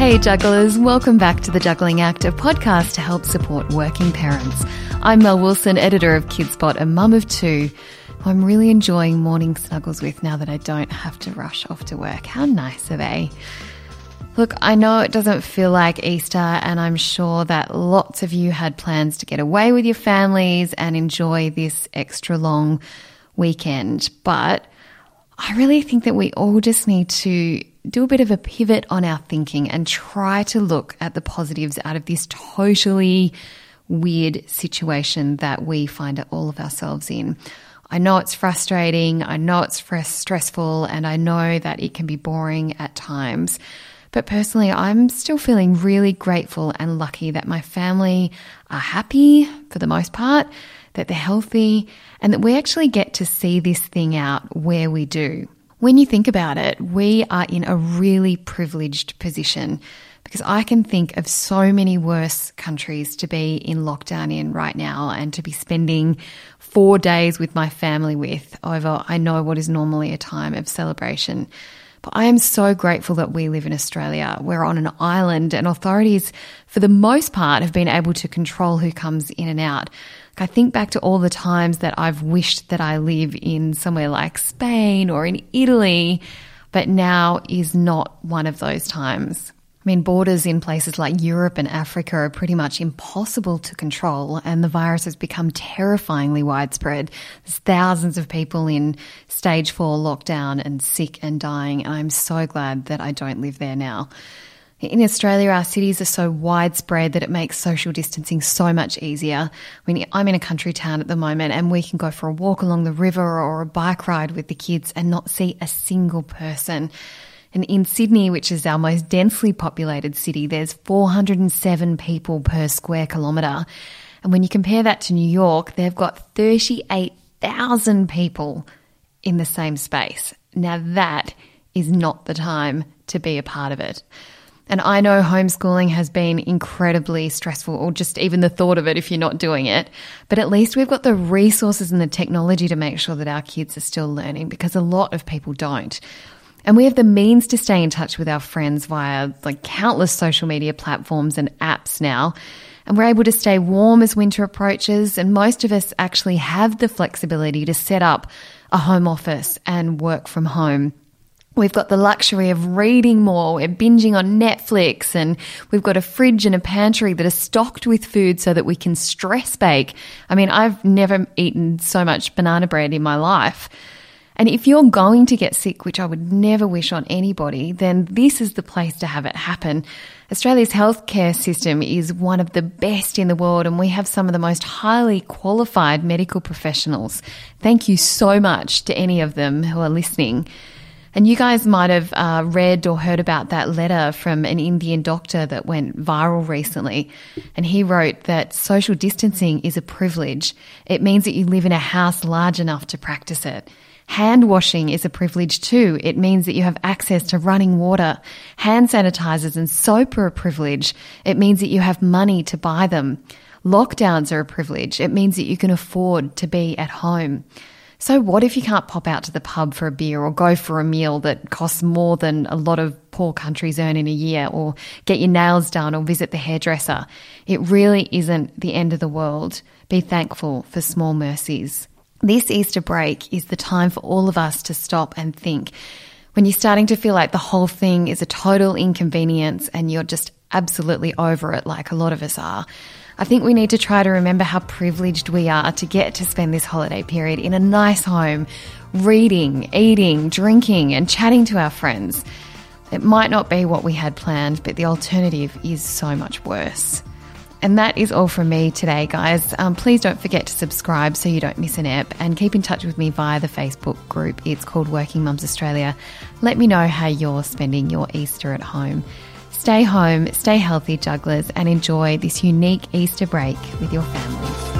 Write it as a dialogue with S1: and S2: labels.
S1: Hey, jugglers, welcome back to the Juggling Act, a podcast to help support working parents. I'm Mel Wilson, editor of Kidspot, a mum of two I'm really enjoying morning snuggles with now that I don't have to rush off to work. How nice are they? Look, I know it doesn't feel like Easter, and I'm sure that lots of you had plans to get away with your families and enjoy this extra long weekend, but I really think that we all just need to do a bit of a pivot on our thinking and try to look at the positives out of this totally weird situation that we find all of ourselves in. I know it's frustrating, I know it's stressful, and I know that it can be boring at times. But personally, I'm still feeling really grateful and lucky that my family are happy for the most part, that they're healthy, and that we actually get to see this thing out where we do. When you think about it, we are in a really privileged position because I can think of so many worse countries to be in lockdown in right now and to be spending four days with my family with over, I know what is normally a time of celebration. But I am so grateful that we live in Australia. We're on an island, and authorities, for the most part, have been able to control who comes in and out. I think back to all the times that I've wished that I live in somewhere like Spain or in Italy, but now is not one of those times. I mean, borders in places like Europe and Africa are pretty much impossible to control, and the virus has become terrifyingly widespread. There's thousands of people in stage four lockdown and sick and dying, and I'm so glad that I don't live there now. In Australia, our cities are so widespread that it makes social distancing so much easier. I mean, I'm in a country town at the moment and we can go for a walk along the river or a bike ride with the kids and not see a single person. And in Sydney, which is our most densely populated city, there's 407 people per square kilometre. And when you compare that to New York, they've got 38,000 people in the same space. Now, that is not the time to be a part of it. And I know homeschooling has been incredibly stressful, or just even the thought of it if you're not doing it. But at least we've got the resources and the technology to make sure that our kids are still learning because a lot of people don't. And we have the means to stay in touch with our friends via like countless social media platforms and apps now. And we're able to stay warm as winter approaches. And most of us actually have the flexibility to set up a home office and work from home. We've got the luxury of reading more, we're binging on Netflix, and we've got a fridge and a pantry that are stocked with food so that we can stress bake. I mean, I've never eaten so much banana bread in my life. And if you're going to get sick, which I would never wish on anybody, then this is the place to have it happen. Australia's healthcare system is one of the best in the world, and we have some of the most highly qualified medical professionals. Thank you so much to any of them who are listening. And you guys might have uh, read or heard about that letter from an Indian doctor that went viral recently. And he wrote that social distancing is a privilege. It means that you live in a house large enough to practice it. Hand washing is a privilege too. It means that you have access to running water. Hand sanitizers and soap are a privilege. It means that you have money to buy them. Lockdowns are a privilege. It means that you can afford to be at home. So, what if you can't pop out to the pub for a beer or go for a meal that costs more than a lot of poor countries earn in a year or get your nails done or visit the hairdresser? It really isn't the end of the world. Be thankful for small mercies. This Easter break is the time for all of us to stop and think. When you're starting to feel like the whole thing is a total inconvenience and you're just absolutely over it, like a lot of us are, I think we need to try to remember how privileged we are to get to spend this holiday period in a nice home, reading, eating, drinking, and chatting to our friends. It might not be what we had planned, but the alternative is so much worse. And that is all from me today, guys. Um, please don't forget to subscribe so you don't miss an ep and keep in touch with me via the Facebook group. It's called Working Mums Australia. Let me know how you're spending your Easter at home. Stay home, stay healthy, jugglers, and enjoy this unique Easter break with your families.